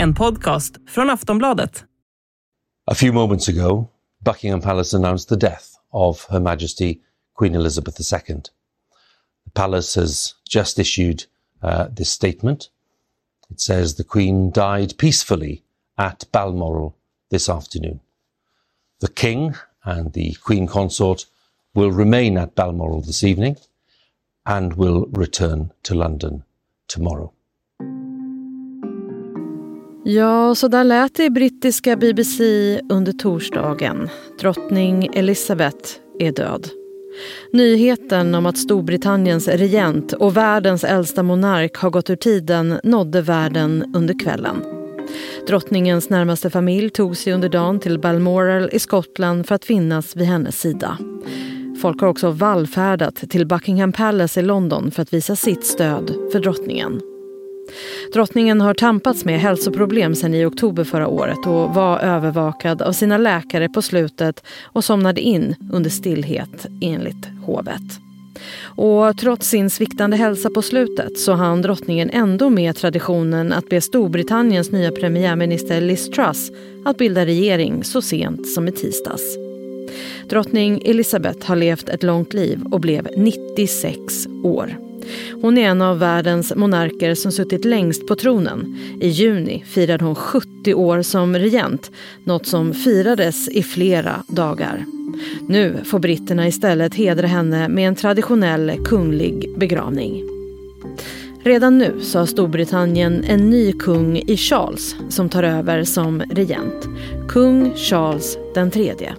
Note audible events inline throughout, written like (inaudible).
En podcast från Aftonbladet. A few moments ago, Buckingham Palace announced the death of Her Majesty Queen Elizabeth II. The palace has just issued uh, this statement. It says the Queen died peacefully at Balmoral this afternoon. The King and the Queen Consort will remain at Balmoral this evening and will return to London tomorrow. Ja, så där lät det i brittiska BBC under torsdagen. Drottning Elizabeth är död. Nyheten om att Storbritanniens regent och världens äldsta monark har gått ur tiden nådde världen under kvällen. Drottningens närmaste familj tog sig under dagen till Balmoral i Skottland för att finnas vid hennes sida. Folk har också vallfärdat till Buckingham Palace i London för att visa sitt stöd för drottningen. Drottningen har tampats med hälsoproblem sedan i oktober förra året och var övervakad av sina läkare på slutet och somnade in under stillhet enligt hovet. Och trots sin sviktande hälsa på slutet så hann drottningen ändå med traditionen att be Storbritanniens nya premiärminister Liz Truss att bilda regering så sent som i tisdags. Drottning Elizabeth har levt ett långt liv och blev 96 år. Hon är en av världens monarker som suttit längst på tronen. I juni firade hon 70 år som regent, något som firades i flera dagar. Nu får britterna istället hedra henne med en traditionell kunglig begravning. Redan nu så har Storbritannien en ny kung i Charles som tar över som regent. Kung Charles den tredje.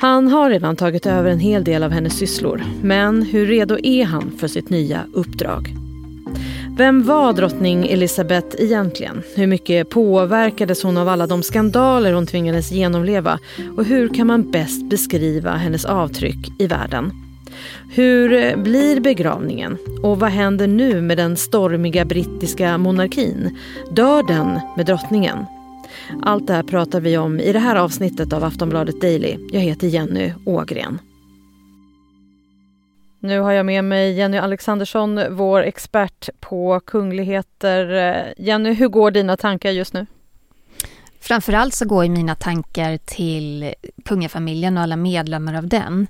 Han har redan tagit över en hel del av hennes sysslor. Men hur redo är han för sitt nya uppdrag? Vem var drottning Elizabeth egentligen? Hur mycket påverkades hon av alla de skandaler hon tvingades genomleva? Och hur kan man bäst beskriva hennes avtryck i världen? Hur blir begravningen? Och vad händer nu med den stormiga brittiska monarkin? Dör den med drottningen? Allt det här pratar vi om i det här avsnittet av Aftonbladet Daily. Jag heter Jenny Ågren. Nu har jag med mig Jenny Alexandersson, vår expert på kungligheter. Jenny, hur går dina tankar just nu? Framförallt så går mina tankar till kungafamiljen och alla medlemmar av den.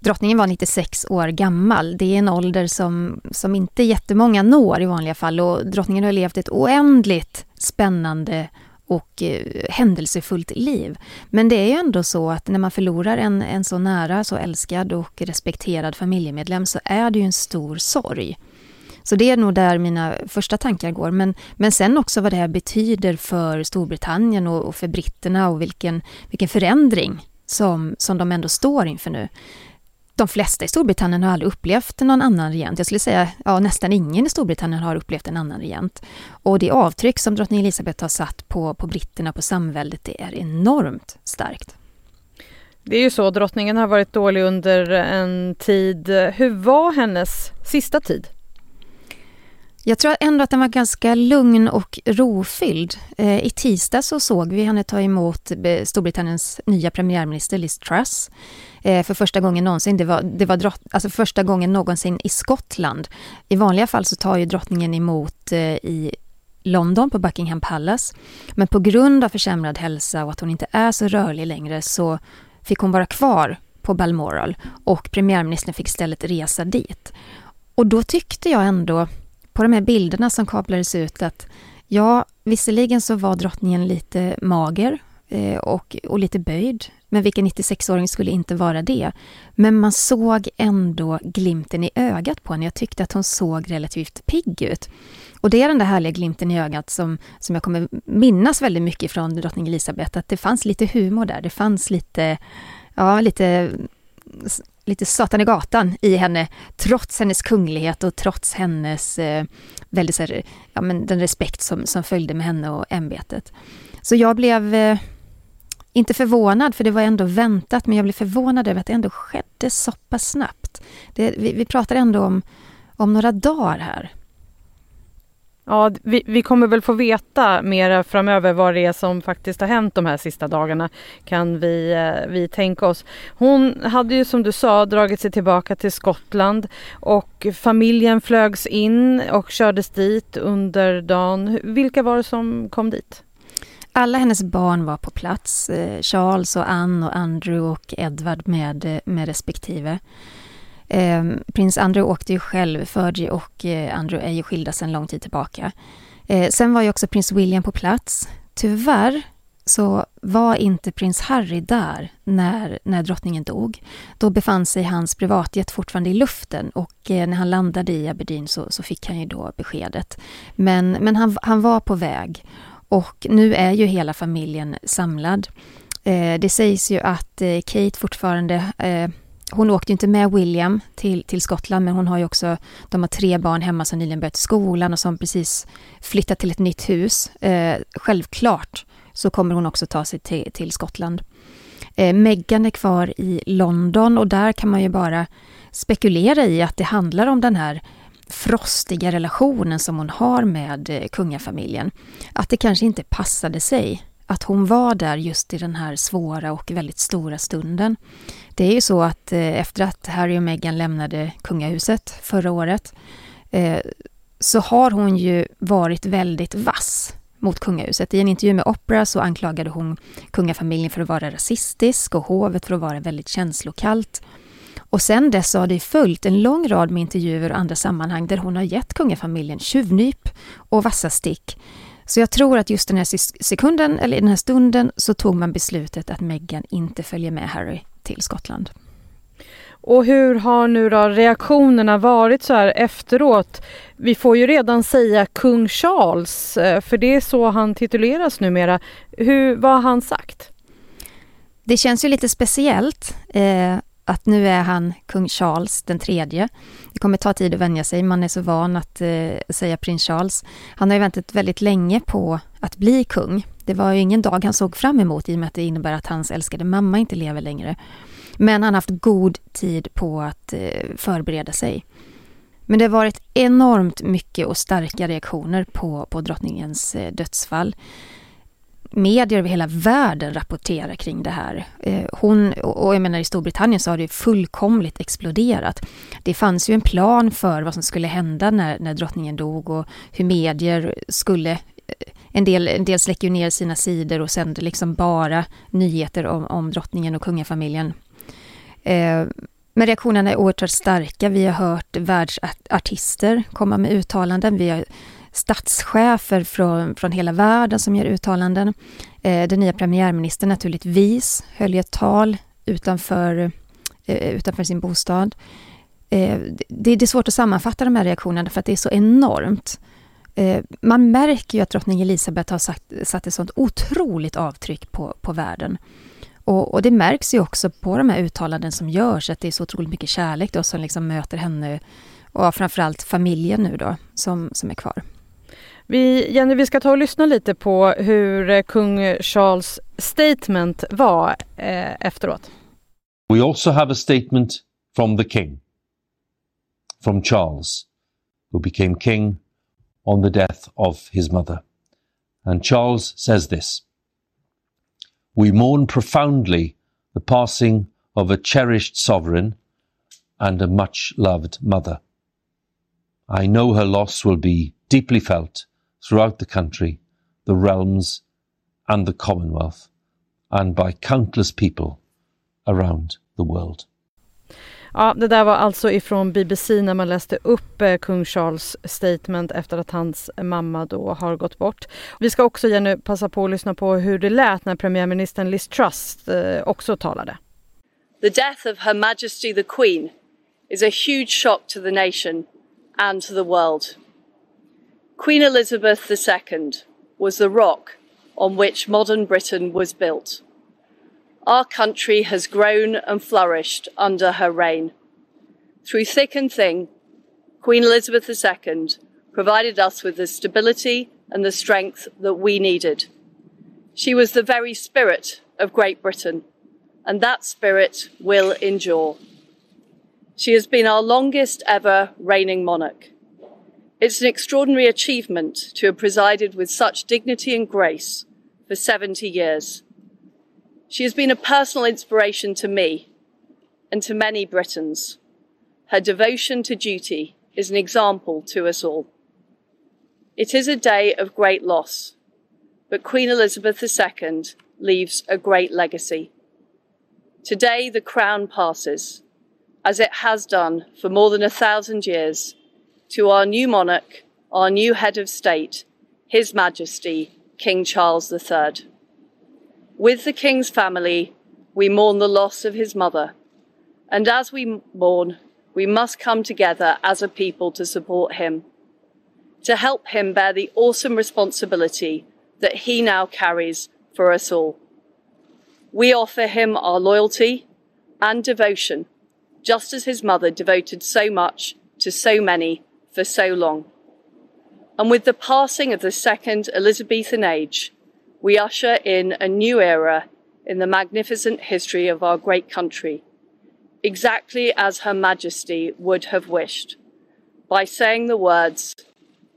Drottningen var 96 år gammal. Det är en ålder som, som inte jättemånga når i vanliga fall och drottningen har levt ett oändligt spännande och eh, händelsefullt liv. Men det är ju ändå så att när man förlorar en, en så nära, så älskad och respekterad familjemedlem så är det ju en stor sorg. Så det är nog där mina första tankar går. Men, men sen också vad det här betyder för Storbritannien och, och för britterna och vilken, vilken förändring som, som de ändå står inför nu de flesta i Storbritannien har aldrig upplevt någon annan regent. Jag skulle säga ja, nästan ingen i Storbritannien har upplevt en annan regent. Och det avtryck som drottning Elizabeth har satt på, på britterna, på samväldet, det är enormt starkt. Det är ju så, drottningen har varit dålig under en tid. Hur var hennes sista tid? Jag tror ändå att den var ganska lugn och rofylld. Eh, I tisdag så såg vi henne ta emot eh, Storbritanniens nya premiärminister Liz Truss eh, för första gången någonsin. Det var, det var drott, alltså första gången någonsin i Skottland. I vanliga fall så tar ju drottningen emot eh, i London på Buckingham Palace. Men på grund av försämrad hälsa och att hon inte är så rörlig längre så fick hon vara kvar på Balmoral och premiärministern fick istället resa dit. Och då tyckte jag ändå på de här bilderna som kablades ut att ja, visserligen så var drottningen lite mager Eh, och, och lite böjd. Men vilken 96-åring skulle inte vara det? Men man såg ändå glimten i ögat på henne. Jag tyckte att hon såg relativt pigg ut. Och det är den där härliga glimten i ögat som, som jag kommer minnas väldigt mycket från drottning Elisabeth, att det fanns lite humor där. Det fanns lite, ja, lite lite Satan i gatan i henne, trots hennes kunglighet och trots hennes eh, väldigt så här, ja, men den respekt som, som följde med henne och ämbetet. Så jag blev eh, inte förvånad, för det var ändå väntat, men jag blev förvånad över att det ändå skedde så pass snabbt. Det, vi, vi pratar ändå om, om några dagar här. Ja, vi, vi, kommer väl få veta mer framöver vad det är som faktiskt har hänt de här sista dagarna kan vi, eh, vi tänka oss. Hon hade ju som du sa dragit sig tillbaka till Skottland och familjen flögs in och kördes dit under dagen. Vilka var det som kom dit? Alla hennes barn var på plats. Eh, Charles och Anne och Andrew och Edward med, eh, med respektive. Ehm, prins Andrew åkte ju själv, Fergie och eh, Andrew är ju skilda sedan lång tid tillbaka. Sen var ju också prins William på plats. Tyvärr så var inte prins Harry där när, när drottningen dog. Då befann sig hans privatjet fortfarande i luften och när han landade i Aberdeen så, så, fick han ju då beskedet. Men, men han, han var på väg och nu är ju hela familjen samlad. Eh, det sägs ju att eh, Kate fortfarande eh, hon åkte inte med William till, till Skottland men hon har ju också, de har tre barn hemma som nyligen börjat skolan och som precis flyttat till ett nytt hus. Eh, självklart så kommer hon också ta sig till, till Skottland. Eh, Meghan är kvar i London och där kan man ju bara spekulera i att det handlar om den här frostiga relationen som hon har med eh, kungafamiljen. Att det kanske inte passade sig att hon var där just i den här svåra och väldigt stora stunden. Det är ju så att eh, efter att Harry och Meghan lämnade kungahuset förra året eh, så har hon ju varit väldigt vass mot kungahuset. I en intervju med Opera så anklagade hon kungafamiljen för att vara rasistisk och hovet för att vara väldigt känslokallt. Och sen dess har det följt en lång rad med intervjuer och andra sammanhang där hon har gett kungafamiljen tjuvnyp och vassa stick så jag tror att just den här sekunden, eller i den här stunden, så tog man beslutet att Meghan inte följer med Harry till Skottland. Och hur har nu då reaktionerna varit så här efteråt? Vi får ju redan säga kung Charles, eh, för det är så han tituleras numera. Hur, vad har han sagt? Det känns ju lite speciellt. Eh, att nu är han kung Charles den tredje. Det kommer ta tid att vänja sig, man är så van att eh, säga prins Charles. Han har ju väntat väldigt länge på att bli kung. Det var ju ingen dag han såg fram emot i och med att det innebär att hans älskade mamma inte lever längre. Men han har haft god tid på att eh, förbereda sig. Men det har varit enormt mycket och starka reaktioner på, på drottningens eh, dödsfall medier över hela världen rapporterar kring det här. Eh, hon, och jag menar i Storbritannien så har det fullkomligt exploderat. Det fanns ju en plan för vad som skulle hända när, när drottningen dog och hur medier skulle eh, en del, en del släcker ju ner sina sidor och sänder liksom bara nyheter om, om drottningen och kungafamiljen. Eh, men reaktionerna är oerhört starka. Vi har hört världsartister komma med uttalanden. Vi har statschefer från, från hela världen som gör uttalanden. Eh, den nya premiärministern naturligtvis höll ett tal utanför, eh, utanför sin bostad. Eh, det, det, är svårt att sammanfatta de här reaktionerna för att det är så enormt. Man märker ju att drottning Elisabeth har sagt, satt ett sånt otroligt avtryck på, på världen. Och, och, det märks ju också på de här uttalanden som görs, att det är så otroligt mycket kärlek då som liksom möter henne och framförallt familjen nu då som, som är kvar. Vi, Jenny, vi ska ta och lyssna lite på hur eh, kung Charles statement var eh, efteråt. We also have a statement from the king, from Charles, who became king on the death of his mother. And Charles says this We mourn profoundly the passing of a cherished sovereign and a much loved mother. I know her loss will be deeply felt throughout the country, the realms, and the Commonwealth, and by countless people around the world. Ja, det där var alltså ifrån BBC när man läste upp eh, kung Charles statement efter att hans mamma då har gått bort. Vi ska också Jenny passa på att lyssna på hur det lät när premiärministern Liz Truss eh, också talade. The death of Her Majesty the Queen is a huge shock to the nation and to the world. Queen Elizabeth II was the rock on which modern Britain was built. Our country has grown and flourished under her reign. Through thick and thin, Queen Elizabeth II provided us with the stability and the strength that we needed. She was the very spirit of Great Britain, and that spirit will endure. She has been our longest ever reigning monarch. It's an extraordinary achievement to have presided with such dignity and grace for 70 years. She has been a personal inspiration to me and to many Britons. Her devotion to duty is an example to us all. It is a day of great loss, but Queen Elizabeth II leaves a great legacy. Today, the crown passes, as it has done for more than a thousand years, to our new monarch, our new head of state, His Majesty, King Charles III. With the King's family, we mourn the loss of his mother, and as we mourn, we must come together as a people to support him to help him bear the awesome responsibility that he now carries for us all. We offer him our loyalty and devotion, just as his mother devoted so much to so many for so long. And with the passing of the second Elizabethan age, we usher in a new era in the magnificent history of our great country, exactly as Her Majesty would have wished, by saying the words,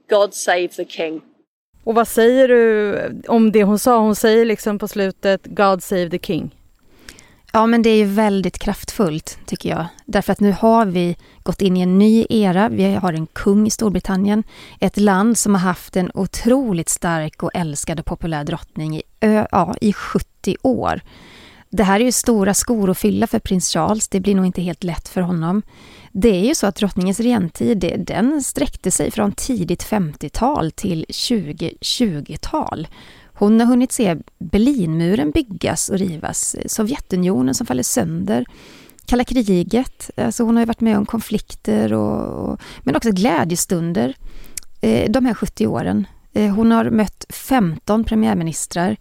God save the king. Och vad säger du om det hon sa? Hon säger liksom på slutet God save the king. Ja, men det är ju väldigt kraftfullt tycker jag. Därför att nu har vi gått in i en ny era. Vi har en kung i Storbritannien. Ett land som har haft en otroligt stark och älskad och populär drottning i, ja, i 70 år. Det här är ju stora skor att fylla för prins Charles. Det blir nog inte helt lätt för honom. Det är ju så att drottningens regentid, den sträckte sig från tidigt 50-tal till 2020-tal. Hon har hunnit se Berlinmuren byggas och rivas, Sovjetunionen som faller sönder, kalla kriget, alltså hon har ju varit med om konflikter och, och men också glädjestunder eh, de här 70 åren. Eh, hon har mött 15 premiärministrar,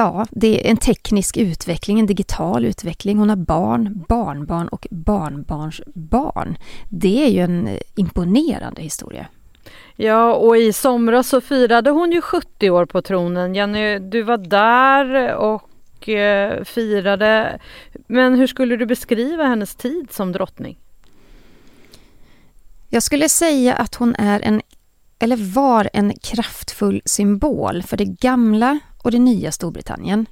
Ja, det är en teknisk utveckling, en digital utveckling. Hon har barn, barnbarn och barnbarns barn. Det är ju en imponerande historia. Ja, och i somras så firade hon ju 70 år på tronen. Jenny, du var där och eh, firade. Men hur skulle du beskriva hennes tid som drottning? Jag skulle säga att hon är en, eller var en kraftfull symbol för det gamla och det nya Storbritannien.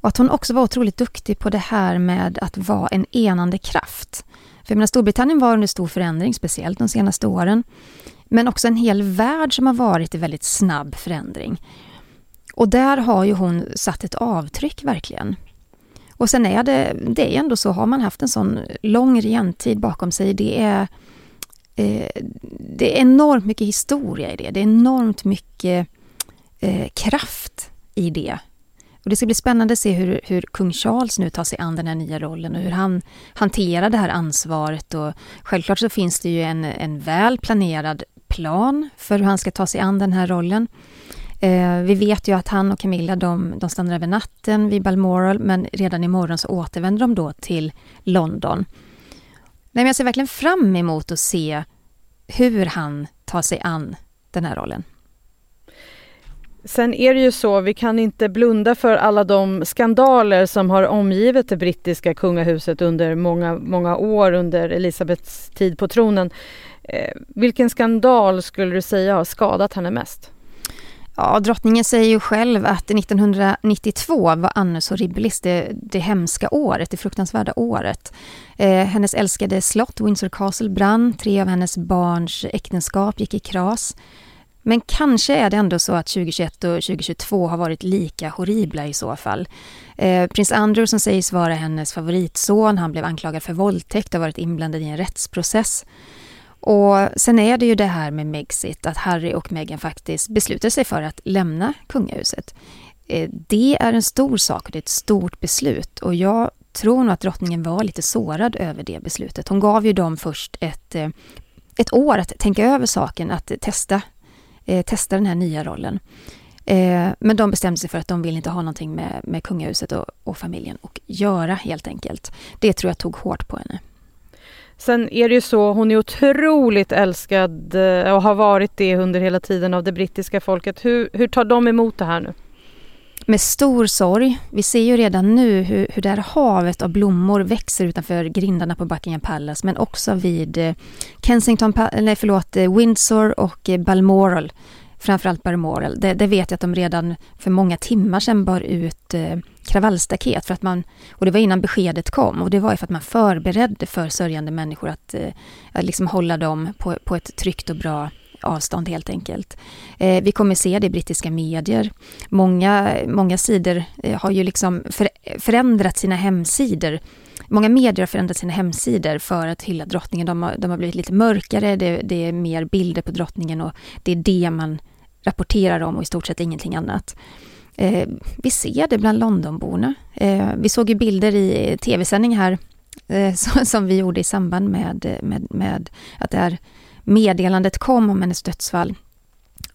Och att hon också var otroligt duktig på det här med att vara en enande kraft. För jag menar, Storbritannien var under stor förändring, speciellt de senaste åren. Men också en hel värld som har varit i väldigt snabb förändring. Och där har ju hon satt ett avtryck verkligen. Och sen är det, det är ändå så, har man haft en sån lång regentid bakom sig, det är, eh, det är enormt mycket historia i det. Det är enormt mycket eh, kraft i det. Och det ska bli spännande att se hur, hur kung Charles nu tar sig an den här nya rollen och hur han hanterar det här ansvaret. Och självklart så finns det ju en, en väl planerad plan för hur han ska ta sig an den här rollen. Eh, vi vet ju att han och Camilla de, de stannar över natten vid Balmoral men redan imorgon så återvänder de då till London. Nej, men jag ser verkligen fram emot att se hur han tar sig an den här rollen. Sen är det ju så, vi kan inte blunda för alla de skandaler som har omgivit det brittiska kungahuset under många, många år under Elisabeths tid på tronen. Eh, vilken skandal skulle du säga har skadat henne mest? Ja, drottningen säger ju själv att 1992 var Annus Horribilis det, det hemska året, det fruktansvärda året. Eh, hennes älskade slott, Windsor Castle, brann. Tre av hennes barns äktenskap gick i kras. Men kanske är det ändå så att 2021 och 2022 har varit lika horribla i så fall. Eh, prins Andrew som sägs vara hennes favoritson, han blev anklagad för våldtäkt och varit inblandad i en rättsprocess. Och sen är det ju det här med Megxit, att Harry och Meghan faktiskt beslutar sig för att lämna kungahuset. Eh, det är en stor sak och det är ett stort beslut och jag tror nog att drottningen var lite sårad över det beslutet. Hon gav ju dem först ett, eh, ett år att tänka över saken, att testa eh, testa den här nya rollen. Eh, men de bestämde sig för att de vill inte ha någonting med, med kungahuset och, och familjen att göra helt enkelt. Det tror jag tog hårt på henne. Sen är det ju så, hon är otroligt älskad eh, och har varit det under hela tiden av det brittiska folket. Hur, hur tar de emot det här nu? Med stor sorg. Vi ser ju redan nu hur, hur det här havet av blommor växer utanför grindarna på Buckingham Palace, men också vid eh, Kensington, nej förlåt, eh, Windsor och eh, Balmoral. Framförallt Balmoral. Det, det vet jag att de redan för många timmar sedan bar ut kravallstaket för att man, och det var innan beskedet kom och det var ju för att man förberedde för sörjande människor att, att liksom hålla dem på, på ett tryggt och bra avstånd helt enkelt. Eh, vi kommer se det i brittiska medier. Många, många sidor eh, har ju liksom för, förändrat sina hemsidor. Många medier har förändrat sina hemsidor för att hylla drottningen. De har, de har blivit lite mörkare, det, det är mer bilder på drottningen och det är det man rapporterar om och i stort sett ingenting annat. Eh, vi ser det bland Londonborna. Eh, vi såg ju bilder i tv-sändning här eh, (laughs) som vi gjorde i samband med, med, med att det är meddelandet kom om hennes dödsfall.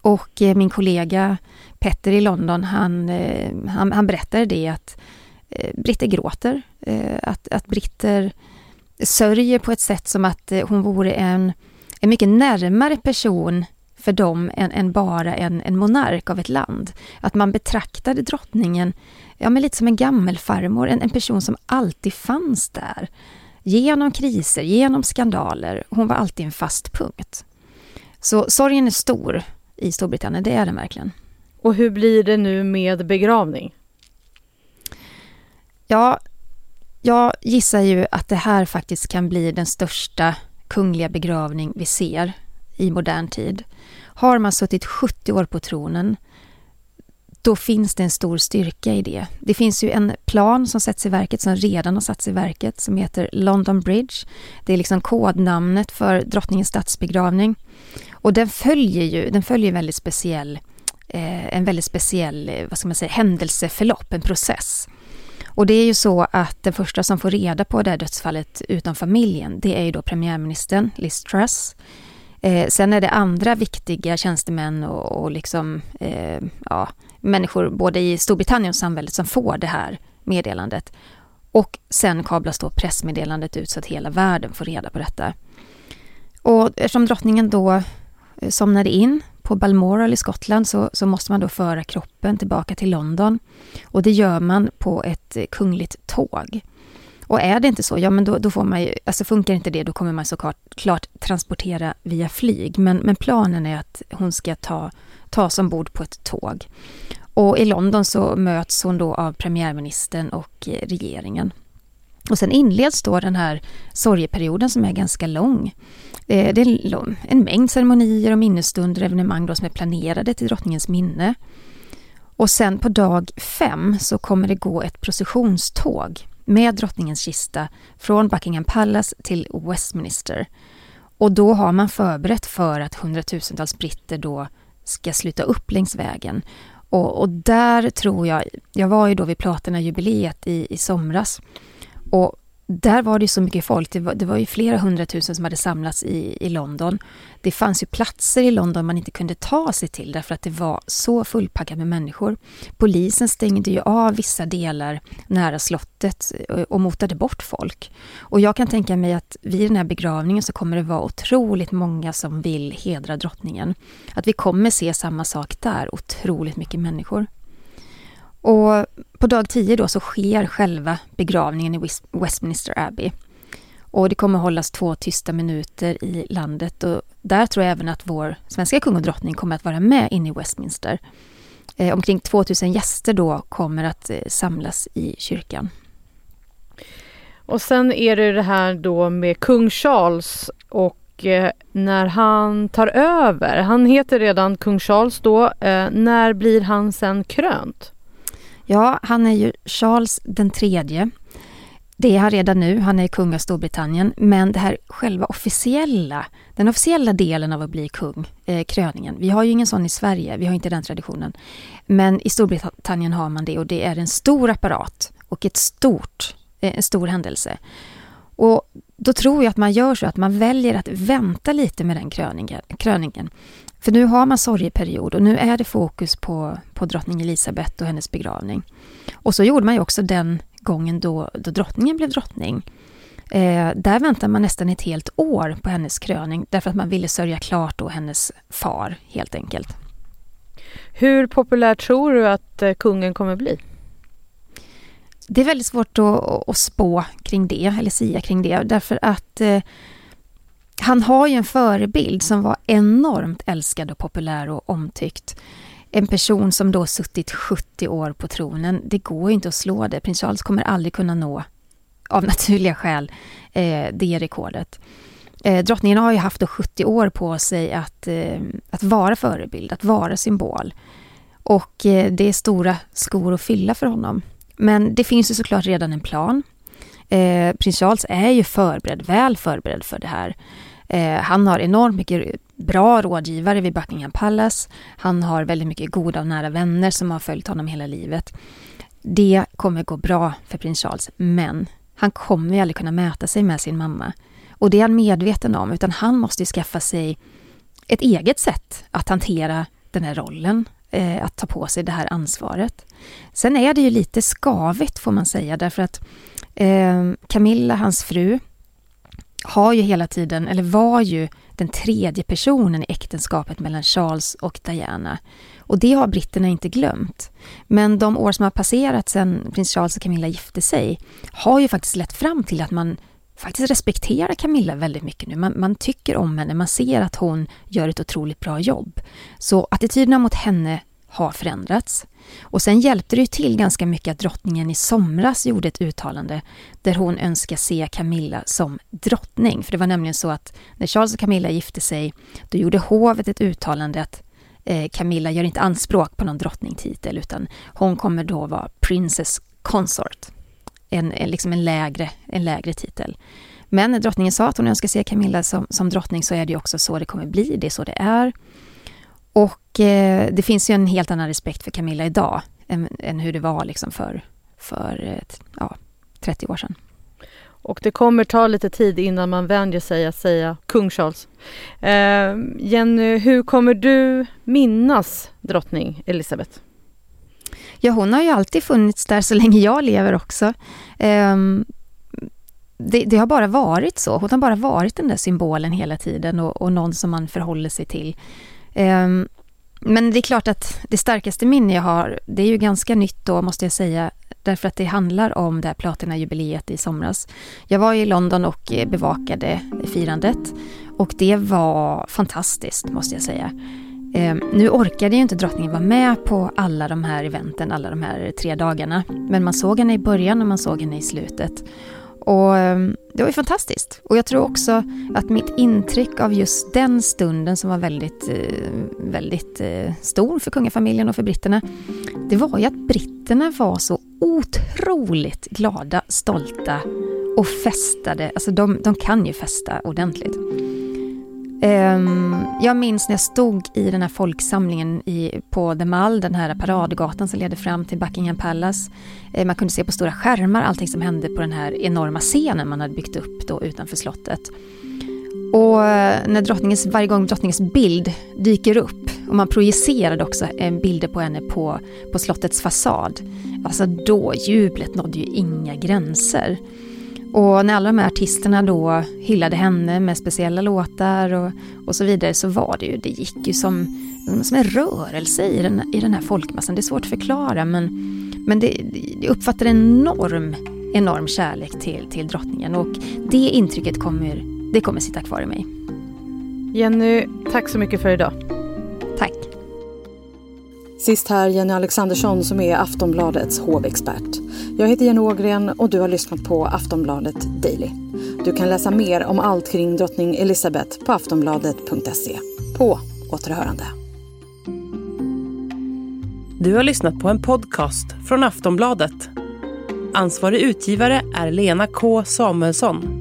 Och eh, min kollega Petter i London, han, eh, han, han berättade det att eh, britter gråter, eh, att, att britter sörjer på ett sätt som att eh, hon vore en, en mycket närmare person för dem än, än bara en, en monark av ett land. Att man betraktade drottningen ja, men lite som en gammelfarmor, en, en person som alltid fanns där. Genom kriser, genom skandaler. Hon var alltid en fast punkt. Så sorgen är stor i Storbritannien, det är den verkligen. Och hur blir det nu med begravning? Ja, jag gissar ju att det här faktiskt kan bli den största kungliga begravning vi ser i modern tid. Har man suttit 70 år på tronen då finns det en stor styrka i det. Det finns ju en plan som sätts i verket, som redan har satts i verket, som heter London Bridge. Det är liksom kodnamnet för drottningens statsbegravning. Och den följer ju, den följer väldigt speciell, eh, en väldigt speciell, eh, vad ska man säga, händelseförlopp, en process. Och det är ju så att den första som får reda på det här dödsfallet utom familjen, det är ju då premiärministern Liz Truss. Eh, sen är det andra viktiga tjänstemän och, och liksom, eh, ja, människor både i Storbritannien och samhället som får det här meddelandet. Och sen kablas då pressmeddelandet ut så att hela världen får reda på detta. Och eftersom drottningen då eh, somnade in på Balmoral i Skottland så, så, måste man då föra kroppen tillbaka till London. Och det gör man på ett eh, kungligt tåg. Och är det inte så, ja men då, då får man ju, alltså funkar inte det, då kommer man såklart klart transportera via flyg. Men, men planen är att hon ska ta, tas ombord på ett tåg. Och i London så möts hon då av premiärministern och eh, regeringen. Och sen inleds då den här sorgeperioden som är ganska lång. Eh, det är en mängd ceremonier och minnesstunder och evenemang då som är planerade till drottningens minne. Och sen på dag fem så kommer det gå ett processionståg med drottningens kista från Buckingham Palace till Westminster. Och då har man förberett för att hundratusentals britter då ska sluta upp längs vägen. Och, och där tror jag, jag var ju då vid Platina-jubileet i, i somras och där var det så mycket folk. Det var, det var ju flera hundratusen som hade samlats i, i London. Det fanns ju platser i London man inte kunde ta sig till därför att det var så fullpackat med människor. Polisen stängde ju av vissa delar nära slottet och, och motade bort folk. Och jag kan tänka mig att vid den här begravningen så kommer det vara otroligt många som vill hedra drottningen. Att vi kommer se samma sak där, otroligt mycket människor. Och på dag 10 då så sker själva begravningen i Westminster Abbey. Och det kommer hållas två tysta minuter i landet och där tror jag även att vår svenska kung och drottning kommer att vara med inne i Westminster. Eh, omkring 2000 gäster då kommer att eh, samlas i kyrkan. Och sen är det det här då med kung Charles och eh, när han tar över. Han heter redan kung Charles då. Eh, när blir han sen krönt? Ja, han är ju Charles den tredje. Det är han redan nu, han är kung av Storbritannien. Men det här själva officiella, den officiella delen av att bli kung, eh, kröningen. Vi har ju ingen sån i Sverige, vi har inte den traditionen. Men i Storbritannien har man det och det är en stor apparat och ett stort, eh, en stor händelse. Och då tror jag att man gör så att man väljer att vänta lite med den kröningen. kröningen. För nu har man sorgeperiod och nu är det fokus på, på drottning Elisabeth och hennes begravning. Och så gjorde man ju också den gången då, då drottningen blev drottning. Eh, där väntar man nästan ett helt år på hennes kröning därför att man ville sörja klart då hennes far helt enkelt. Hur populär tror du att eh, kungen kommer bli? Det är väldigt svårt att, att spå kring det, eller sia kring det, därför att eh, han har ju en förebild som var enormt älskad och populär och omtyckt. En person som då suttit 70 år på tronen, det går inte att slå det. Prins Charles kommer aldrig kunna nå, av (laughs) naturliga skäl, eh, det rekordet. Eh, drottningen har ju haft 70 år på sig att, eh, att vara förebild, att vara symbol. Och eh, det är stora skor att fylla för honom. Men det finns ju såklart redan en plan. Eh, Prins Charles är ju förberedd, väl förberedd för det här. Eh, han har enormt mycket bra rådgivare vid Buckingham Palace. Han har väldigt mycket goda och nära vänner som har följt honom hela livet. Det kommer gå bra för prins Charles, men han kommer ju aldrig kunna mäta sig med sin mamma. Och det är han medveten om, utan han måste skaffa sig ett eget sätt att hantera den här rollen, eh, att ta på sig det här ansvaret. Sen är det ju lite skavigt får man säga, därför att eh, Camilla, hans fru, har ju hela tiden, eller var ju den tredje personen i äktenskapet mellan Charles och Diana. Och det har britterna inte glömt. Men de år som har passerat sedan prins Charles och Camilla gifte sig har ju faktiskt lett fram till att man faktiskt respekterar Camilla väldigt mycket nu. Man, man, tycker om henne, man ser att hon gör ett otroligt bra jobb. Så attityderna mot henne har förändrats. Och sen hjälpte det ju till ganska mycket att drottningen i somras gjorde ett uttalande där hon önskar se Camilla som drottning. För det var nämligen så att när Charles och Camilla gifte sig, då gjorde hovet ett uttalande att eh, Camilla gör inte anspråk på någon drottningtitel utan hon kommer då vara Princess Consort. En, en, liksom en, lägre, en lägre titel. Men när drottningen sa att hon önskar se Camilla som, som drottning så är det också så det kommer bli, det är så det är. Och det finns ju en helt annan respekt för Camilla idag än, än hur det var liksom för, för eh, ja, 30 år sedan. Och det kommer ta lite tid innan man vänjer sig att säga kung Charles. Eh, Jenny, hur kommer du minnas drottning Elizabeth? Ja, hon har ju alltid funnits där så länge jag lever också. Eh, det, det, har bara varit så. Hon har bara varit den där symbolen hela tiden och, och någon som man förhåller sig till. Um, men det är klart att det starkaste minne jag har, det är ju ganska nytt då måste jag säga, därför att det handlar om det här platinajubileet i somras. Jag var i London och eh, bevakade firandet och det var fantastiskt måste jag säga. Ehm, nu orkade ju inte drottningen vara med på alla de här eventen, alla de här tre dagarna. Men man såg henne i början och man såg henne i slutet. Och ehm, det var ju fantastiskt. Och jag tror också att mitt intryck av just den stunden som var väldigt, eh, väldigt eh, stor för kungafamiljen och för britterna, det var ju att britterna var så otroligt glada, stolta och festade. Alltså de, de kan ju festa ordentligt. Ehm, jag minns när jag stod i den här folksamlingen i, på The Mall, den här paradgatan som leder fram till Buckingham Palace. Ehm, man kunde se på stora skärmar allting som hände på den här enorma scenen man hade byggt upp då utanför slottet. Och eh, när drottningens, varje gång drottningens bild dyker upp och man projicerade också en bilder på henne på, på slottets fasad. Alltså då, jublet nådde ju inga gränser. Och när alla de här artisterna då hyllade henne med speciella låtar och, och så vidare så var det ju, det gick ju som, som en rörelse i den, i den här folkmassan. Det är svårt att förklara men, men det, jag uppfattar en enorm, enorm kärlek till, till drottningen och det intrycket kommer, det kommer sitta kvar i mig. Jenny, tack så mycket för idag. Tack. Sist här Jenny Alexandersson som är Aftonbladets hovexpert. Jag heter Jenny Ågren och du har lyssnat på Aftonbladet Daily. Du kan läsa mer om allt kring drottning Elizabeth på aftonbladet.se. På återhörande. Du har lyssnat på en podcast från Aftonbladet. Ansvarig utgivare är Lena K Samuelsson.